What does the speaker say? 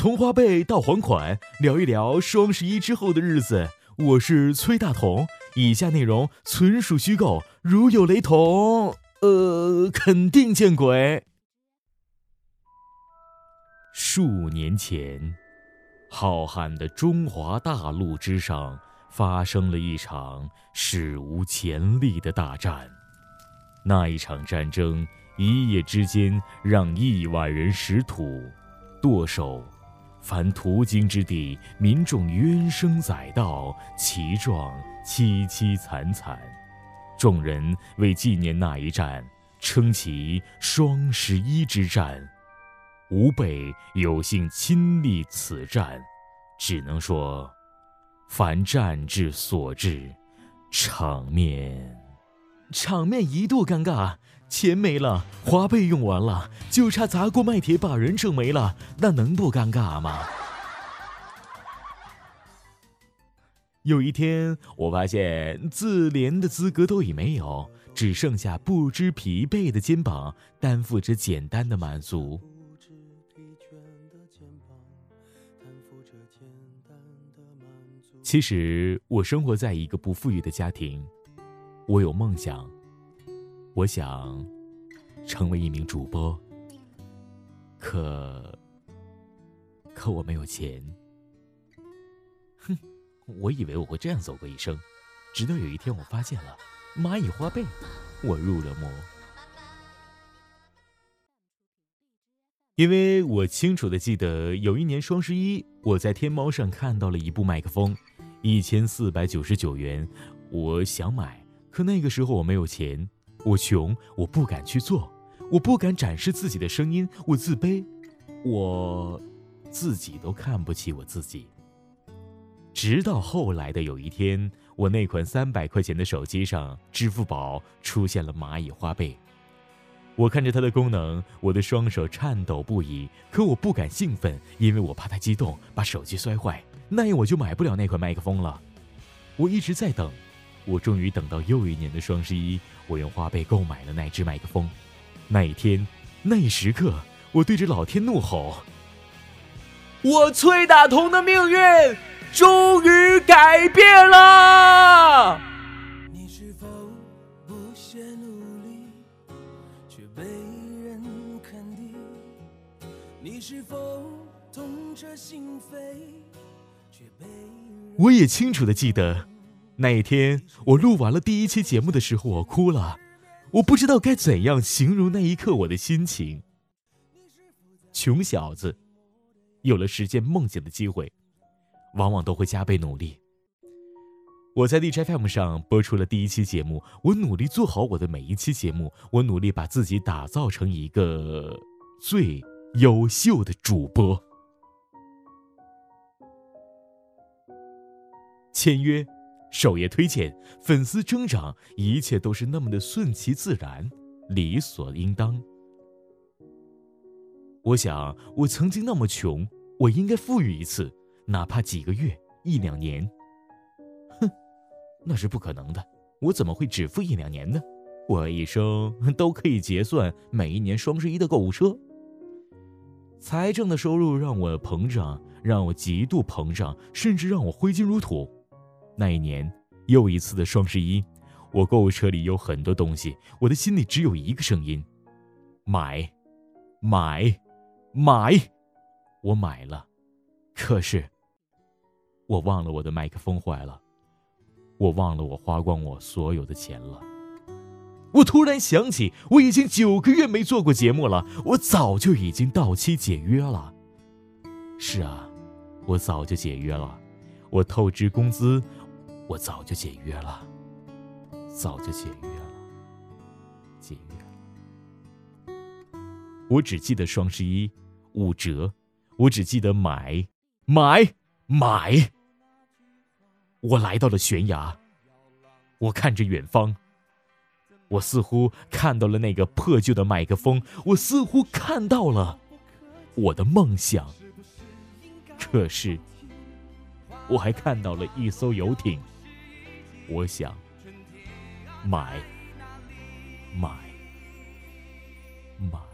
从花呗到还款，聊一聊双十一之后的日子。我是崔大同，以下内容纯属虚构，如有雷同，呃，肯定见鬼。数年前，浩瀚的中华大陆之上发生了一场史无前例的大战。那一场战争，一夜之间让亿万人食土、剁手。凡途经之地，民众冤声载道，其状凄凄惨惨。众人为纪念那一战，称其“双十一之战”。吾辈有幸亲历此战，只能说，凡战至所至，场面，场面一度尴尬。钱没了，花呗用完了，就差砸锅卖铁把人整没了，那能不尴尬吗？有一天，我发现自怜的资格都已没有，只剩下不知疲惫的肩膀，担负着简单的满足。其实，我生活在一个不富裕的家庭，我有梦想。我想成为一名主播，可可我没有钱。哼，我以为我会这样走过一生，直到有一天我发现了蚂蚁花呗，我入了魔。因为我清楚的记得有一年双十一，我在天猫上看到了一部麦克风，一千四百九十九元，我想买，可那个时候我没有钱。我穷，我不敢去做，我不敢展示自己的声音，我自卑，我自己都看不起我自己。直到后来的有一天，我那款三百块钱的手机上，支付宝出现了蚂蚁花呗。我看着它的功能，我的双手颤抖不已，可我不敢兴奋，因为我怕它激动把手机摔坏，那样我就买不了那款麦克风了。我一直在等。我终于等到又一年的双十一，我用花呗购买了那只麦克风。那一天，那一时刻，我对着老天怒吼：“我崔大同的命运终于改变了！”你是否不懈努力，却被人看低？你是否痛彻心扉，却被……我也清楚的记得。那一天，我录完了第一期节目的时候，我哭了。我不知道该怎样形容那一刻我的心情。穷小子，有了实现梦想的机会，往往都会加倍努力。我在 DJ FM 上播出了第一期节目，我努力做好我的每一期节目，我努力把自己打造成一个最优秀的主播。签约。首页推荐，粉丝增长，一切都是那么的顺其自然，理所应当。我想，我曾经那么穷，我应该富裕一次，哪怕几个月、一两年。哼，那是不可能的。我怎么会只富一两年呢？我一生都可以结算每一年双十一的购物车。财政的收入让我膨胀，让我极度膨胀，甚至让我挥金如土。那一年又一次的双十一，我购物车里有很多东西，我的心里只有一个声音：买，买，买！我买了，可是我忘了我的麦克风坏了，我忘了我花光我所有的钱了。我突然想起，我已经九个月没做过节目了，我早就已经到期解约了。是啊，我早就解约了，我透支工资。我早就解约了，早就解约了，解约了。我只记得双十一五折，我只记得买买买。我来到了悬崖，我看着远方，我似乎看到了那个破旧的麦克风，我似乎看到了我的梦想。可是，我还看到了一艘游艇。我想买买买。